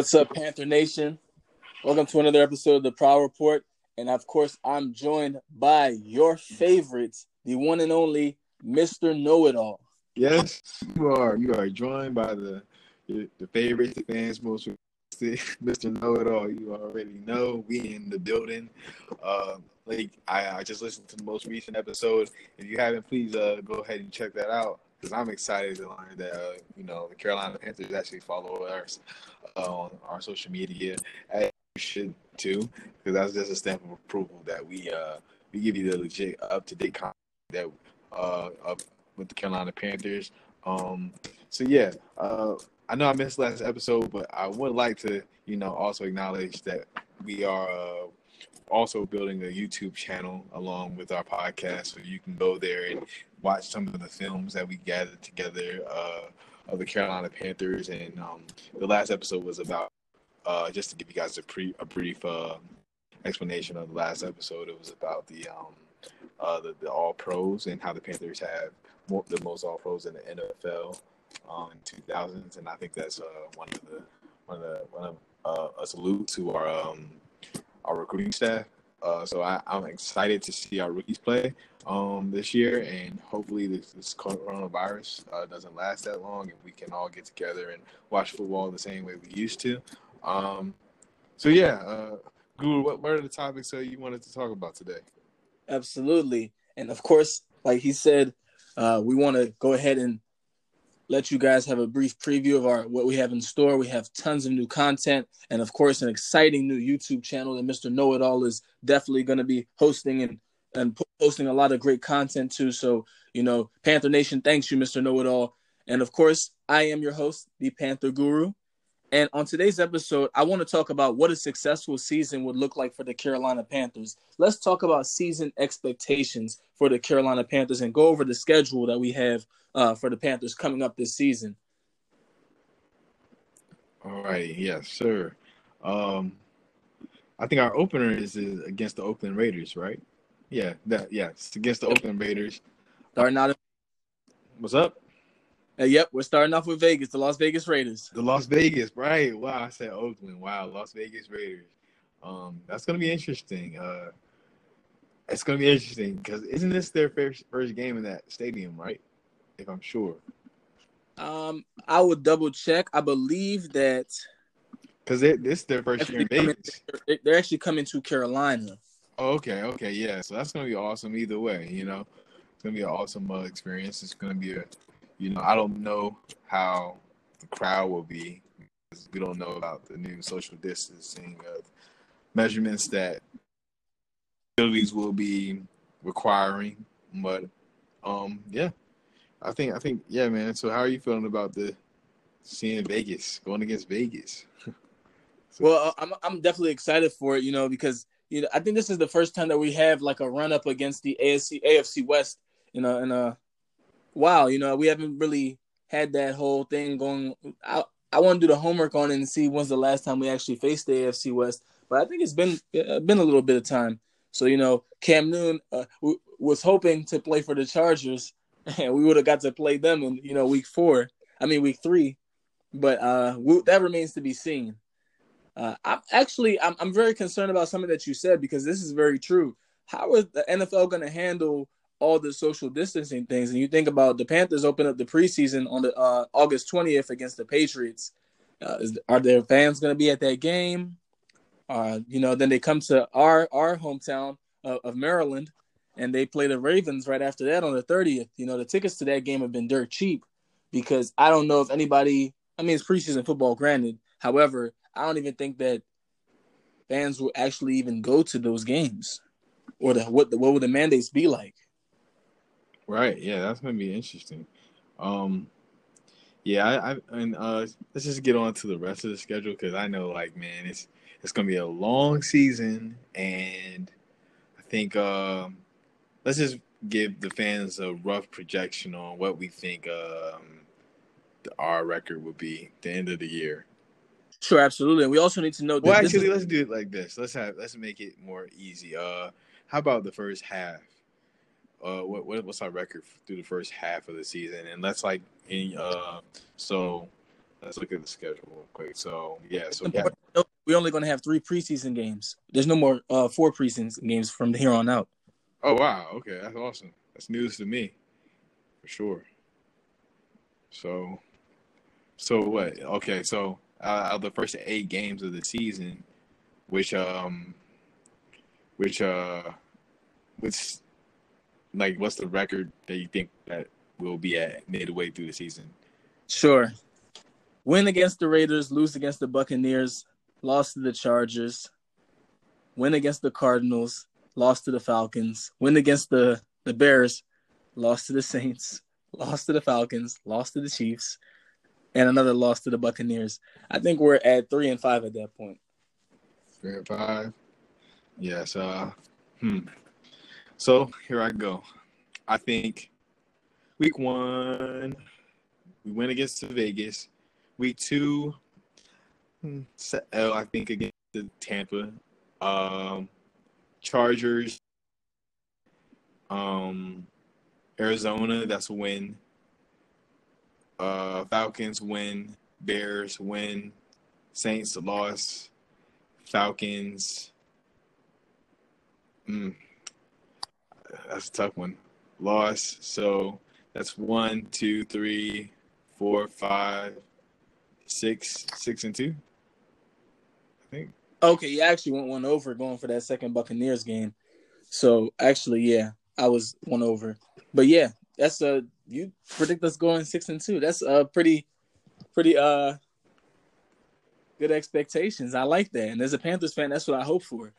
What's up, Panther Nation? Welcome to another episode of the Prowl Report. And of course, I'm joined by your favorite, the one and only Mr. Know It All. Yes, you are. You are joined by the the favorites, the fans most Mr. Know It All. You already know we in the building. Uh, like I, I just listened to the most recent episode. If you haven't, please uh, go ahead and check that out because I'm excited to learn that uh, you know the Carolina Panthers actually follow us uh, on our social media. As you should too, because that's just a stamp of approval that we uh, we give you the legit up to date content that uh, with the Carolina Panthers. Um, so yeah, uh, I know I missed last episode, but I would like to you know also acknowledge that we are. Also building a YouTube channel along with our podcast, so you can go there and watch some of the films that we gathered together uh, of the Carolina Panthers. And um, the last episode was about uh, just to give you guys a pre a brief uh, explanation of the last episode. It was about the um, uh, the, the All Pros and how the Panthers have more, the most All Pros in the NFL um, in 2000s, and I think that's uh, one of the one of the one of uh, a salute to our um, our recruiting staff. Uh, so I, am excited to see our rookies play um, this year, and hopefully this, this coronavirus uh, doesn't last that long, and we can all get together and watch football the same way we used to. Um, so yeah, uh, Guru, what, what are the topics that you wanted to talk about today? Absolutely, and of course, like he said, uh, we want to go ahead and let you guys have a brief preview of our what we have in store. We have tons of new content, and of course, an exciting new YouTube channel that Mr. Know It All is definitely going to be hosting and and posting a lot of great content too. So, you know, Panther Nation, thanks you, Mr. Know It All, and of course, I am your host, the Panther Guru. And on today's episode, I want to talk about what a successful season would look like for the Carolina Panthers. Let's talk about season expectations for the Carolina Panthers and go over the schedule that we have uh, for the Panthers coming up this season. All right, yes, sir. Um, I think our opener is, is against the Oakland Raiders, right? Yeah, that yeah, it's against the Oakland Raiders. Starting out. What's up? Uh, yep, we're starting off with Vegas, the Las Vegas Raiders. The Las Vegas, right? Wow, I said Oakland. Wow, Las Vegas Raiders. Um, that's gonna be interesting. Uh, it's gonna be interesting because isn't this their first first game in that stadium, right? if I'm sure. Um, I would double check. I believe that because this is their first year in Vegas. they're actually coming to Carolina. Oh, okay, okay, yeah. So that's gonna be awesome either way. You know, it's gonna be an awesome uh, experience. It's gonna be a, you know, I don't know how the crowd will be. Because We don't know about the new social distancing of measurements that facilities will be requiring. But um, yeah, I think I think yeah, man. So how are you feeling about the seeing Vegas going against Vegas? so, well, uh, I'm I'm definitely excited for it, you know, because you know I think this is the first time that we have like a run up against the AFC AFC West, you know, in a wow, you know, we haven't really had that whole thing going. I I want to do the homework on it and see when's the last time we actually faced the AFC West, but I think it's been uh, been a little bit of time. So you know, Cam Newton uh, w- was hoping to play for the Chargers and we would have got to play them in you know week four. I mean week three, but uh, that remains to be seen. Uh, I'm actually I'm I'm very concerned about something that you said because this is very true. How is the NFL going to handle all the social distancing things? And you think about the Panthers open up the preseason on the uh, August 20th against the Patriots. Uh, is, are their fans going to be at that game? Uh, you know, then they come to our our hometown of, of Maryland and they play the Ravens right after that on the 30th. You know, the tickets to that game have been dirt cheap because I don't know if anybody, I mean, it's preseason football, granted. However, I don't even think that fans will actually even go to those games or the, what, the, what would the mandates be like? Right. Yeah, that's going to be interesting. Um, yeah, I, I and uh, let's just get on to the rest of the schedule because I know, like, man, it's it's gonna be a long season, and I think um, let's just give the fans a rough projection on what we think um, our record will be at the end of the year. Sure, absolutely. And we also need to know. well, actually, is... let's do it like this. Let's have let's make it more easy. Uh, how about the first half? Uh, what, what's our record through the first half of the season? And let's like, in, uh, so let's look at the schedule real quick. So yeah, so yeah. we're only going to have three preseason games. There's no more uh, four preseason games from here on out. Oh wow, okay, that's awesome. That's news to me, for sure. So, so what? Okay, so uh, out of the first eight games of the season, which um, which uh, which like what's the record that you think that will be at midway through the season? Sure. Win against the Raiders, lose against the Buccaneers, lost to the Chargers, win against the Cardinals, lost to the Falcons, win against the, the Bears, lost to the Saints, lost to the Falcons, lost to the Chiefs, and another loss to the Buccaneers. I think we're at three and five at that point. Three and five. Yes. Uh, hmm. So here I go. I think week one, we went against Vegas. Week two, hmm, L, I think against the Tampa. Um, Chargers. Um, Arizona, that's a win. Uh, Falcons win. Bears win. Saints loss. Falcons. Mm, that's a tough one. Loss. So that's one, two, three, four, five, six, six and two. I think. Okay, you actually went one over going for that second Buccaneers game. So actually, yeah, I was one over. But yeah, that's a you predict us going six and two. That's a pretty, pretty uh good expectations. I like that. And as a Panthers fan, that's what I hope for.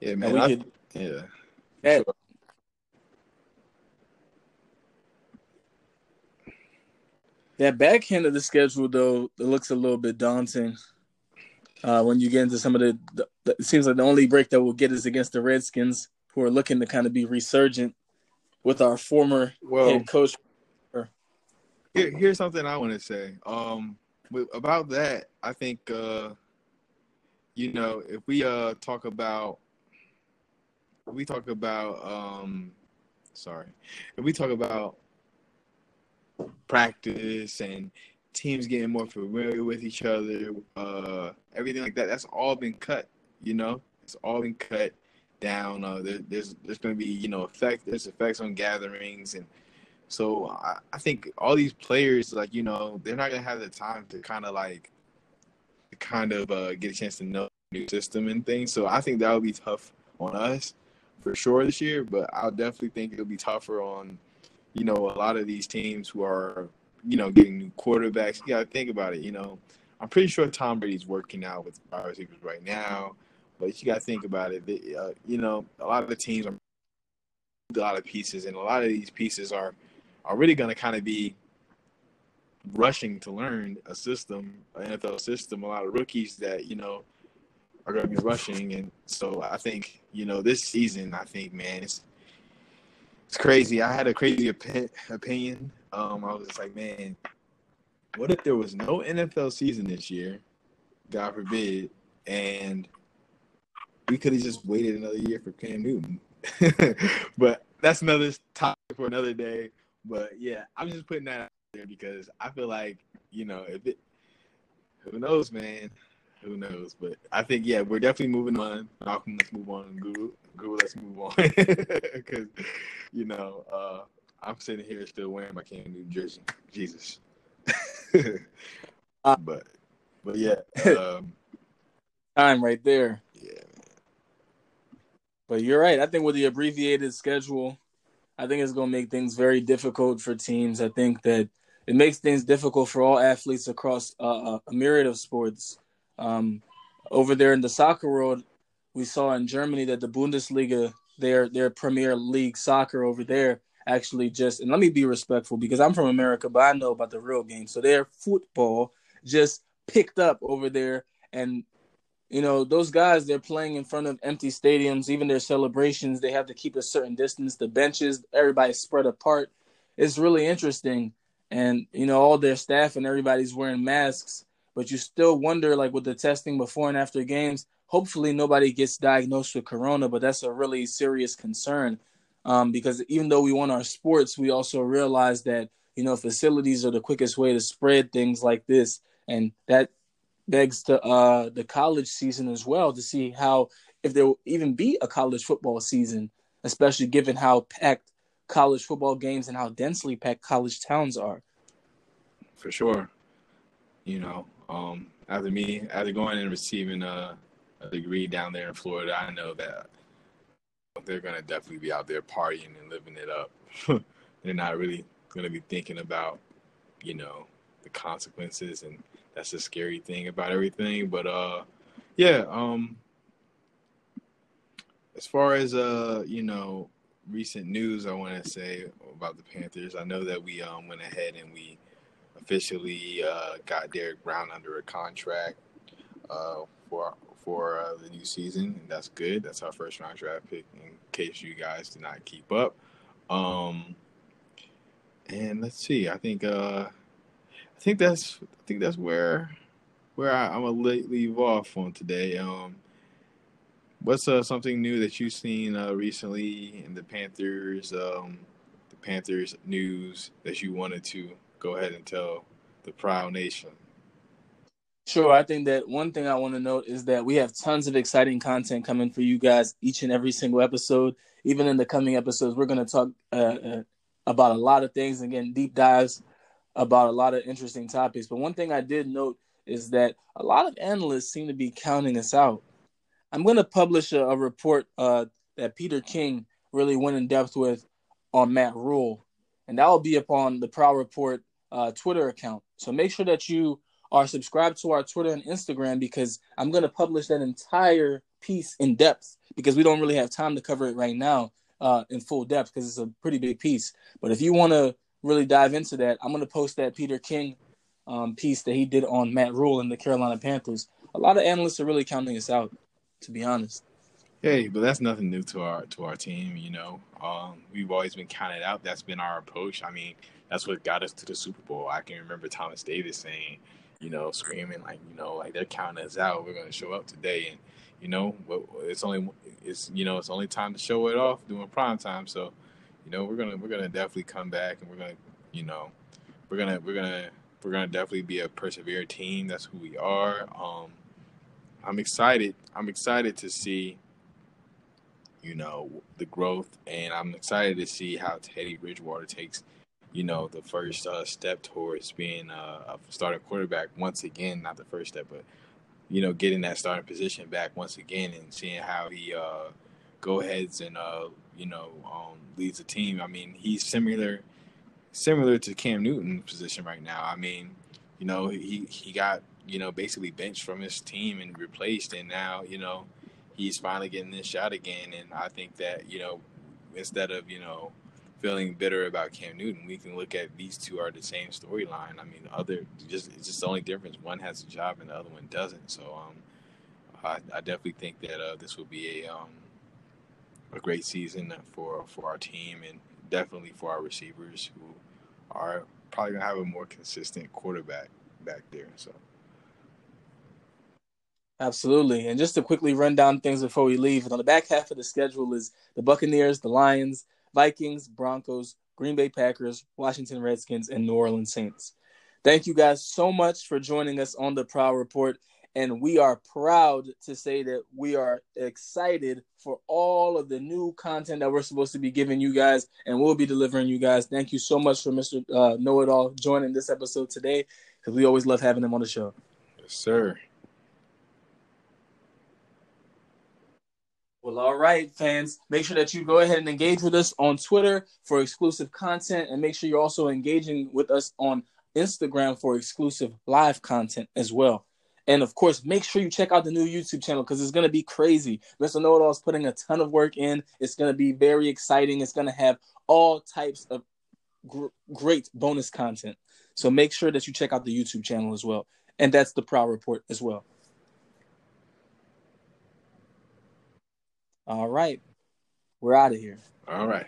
Yeah, man. I, could, yeah. That. That back end of the schedule, though, it looks a little bit daunting. Uh, when you get into some of the, the, it seems like the only break that we'll get is against the Redskins, who are looking to kind of be resurgent with our former well, head coach. Here, here's something I want to say. Um, about that, I think, uh, you know, if we uh talk about, we talk about, um, sorry, if we talk about practice and teams getting more familiar with each other, uh, everything like that, that's all been cut. You know, it's all been cut down. Uh, there, there's there's going to be you know effect there's effects on gatherings and so I, I think all these players like you know they're not going to have the time to kind of like kind of uh, get a chance to know the new system and things. So I think that would be tough on us for sure this year. But I'll definitely think it'll be tougher on you know a lot of these teams who are you know getting new quarterbacks. You got to think about it. You know. I'm pretty sure Tom Brady's working out with wide receivers right now. But you got to think about it. They, uh, you know, a lot of the teams are a lot of pieces, and a lot of these pieces are are really going to kind of be rushing to learn a system, an NFL system. A lot of rookies that you know are going to be rushing, and so I think you know this season, I think man, it's it's crazy. I had a crazy op- opinion. Um, I was just like, man, what if there was no NFL season this year? God forbid, and we could have just waited another year for Cam Newton. but that's another topic for another day. But yeah, I'm just putting that out there because I feel like you know if it, who knows, man, who knows? But I think yeah, we're definitely moving on. Malcolm, let's move on. Google, Google, let's move on because you know uh, I'm sitting here still wearing my Cam Newton jersey. Jesus. uh, but but yeah. Um, time right there. Yeah. But you're right. I think with the abbreviated schedule, I think it's going to make things very difficult for teams. I think that it makes things difficult for all athletes across uh, a myriad of sports. Um, over there in the soccer world, we saw in Germany that the Bundesliga, their their Premier League soccer over there, actually just and let me be respectful because I'm from America, but I know about the real game. So their football just picked up over there, and you know those guys they're playing in front of empty stadiums even their celebrations they have to keep a certain distance the benches everybody's spread apart. It's really interesting. And you know all their staff and everybody's wearing masks but you still wonder like with the testing before and after games hopefully nobody gets diagnosed with corona but that's a really serious concern. Um, because even though we want our sports we also realize that you know, facilities are the quickest way to spread things like this, and that begs to uh, the college season as well to see how if there will even be a college football season, especially given how packed college football games and how densely packed college towns are. For sure, you know, um, after me, after going and receiving a, a degree down there in Florida, I know that they're gonna definitely be out there partying and living it up. they're not really gonna be thinking about, you know, the consequences, and that's the scary thing about everything. But uh, yeah, um, as far as uh, you know, recent news, I want to say about the Panthers. I know that we um went ahead and we officially uh, got Derrick Brown under a contract uh, for for uh, the new season, and that's good. That's our first round draft pick. In case you guys did not keep up, um, and let's see. I think uh, I think that's I think that's where where I, am gonna leave off on today. Um, what's uh, something new that you've seen uh, recently in the Panthers? Um, the Panthers news that you wanted to go ahead and tell the Prowl Nation? Sure. I think that one thing I want to note is that we have tons of exciting content coming for you guys each and every single episode. Even in the coming episodes, we're going to talk uh, uh, about a lot of things and again, deep dives about a lot of interesting topics. But one thing I did note is that a lot of analysts seem to be counting us out. I'm going to publish a, a report uh, that Peter King really went in depth with on Matt Rhule, and that will be upon the Prowl Report uh, Twitter account. So make sure that you are subscribed to our Twitter and Instagram because I'm going to publish that entire piece in depth because we don't really have time to cover it right now uh, in full depth because it's a pretty big piece. But if you want to really dive into that, I'm going to post that Peter King um, piece that he did on Matt Rhule and the Carolina Panthers. A lot of analysts are really counting us out, to be honest. Hey, but that's nothing new to our to our team. You know, um, we've always been counted out. That's been our approach. I mean, that's what got us to the Super Bowl. I can remember Thomas Davis saying, you know, screaming like, you know, like they're counting us out. We're going to show up today, and you know, it's only it's you know it's only time to show it off during prime time. So, you know, we're gonna we're gonna definitely come back, and we're gonna you know, we're gonna we're gonna we're gonna definitely be a persevere team. That's who we are. Um, I'm excited. I'm excited to see you know the growth, and I'm excited to see how Teddy Bridgewater takes you know, the first uh, step towards being a starting quarterback once again. Not the first step, but you know, getting that starting position back once again and seeing how he uh, go aheads and uh, you know um, leads the team. I mean, he's similar similar to Cam Newton's position right now. I mean, you know, he he got you know basically benched from his team and replaced, and now you know he's finally getting this shot again. And I think that you know instead of you know feeling bitter about Cam Newton, we can look at these two are the same storyline. I mean, other just it's just the only difference. One has a job and the other one doesn't. So um, I, I definitely think that uh, this will be a um, a great season for for our team and definitely for our receivers who are probably gonna have a more consistent quarterback back there. So. Absolutely. And just to quickly run down things before we leave, on the back half of the schedule is the Buccaneers, the Lions, Vikings, Broncos, Green Bay Packers, Washington Redskins, and New Orleans Saints. Thank you guys so much for joining us on the Prowl Report. And we are proud to say that we are excited for all of the new content that we're supposed to be giving you guys and we'll be delivering you guys. Thank you so much for Mr. Uh, Know It All joining this episode today because we always love having him on the show. Yes, sir. Well, all right, fans. Make sure that you go ahead and engage with us on Twitter for exclusive content, and make sure you're also engaging with us on Instagram for exclusive live content as well. And of course, make sure you check out the new YouTube channel because it's going to be crazy. Mr. Know It All is putting a ton of work in. It's going to be very exciting. It's going to have all types of gr- great bonus content. So make sure that you check out the YouTube channel as well. And that's the Prowl Report as well. All right. We're out of here. All right.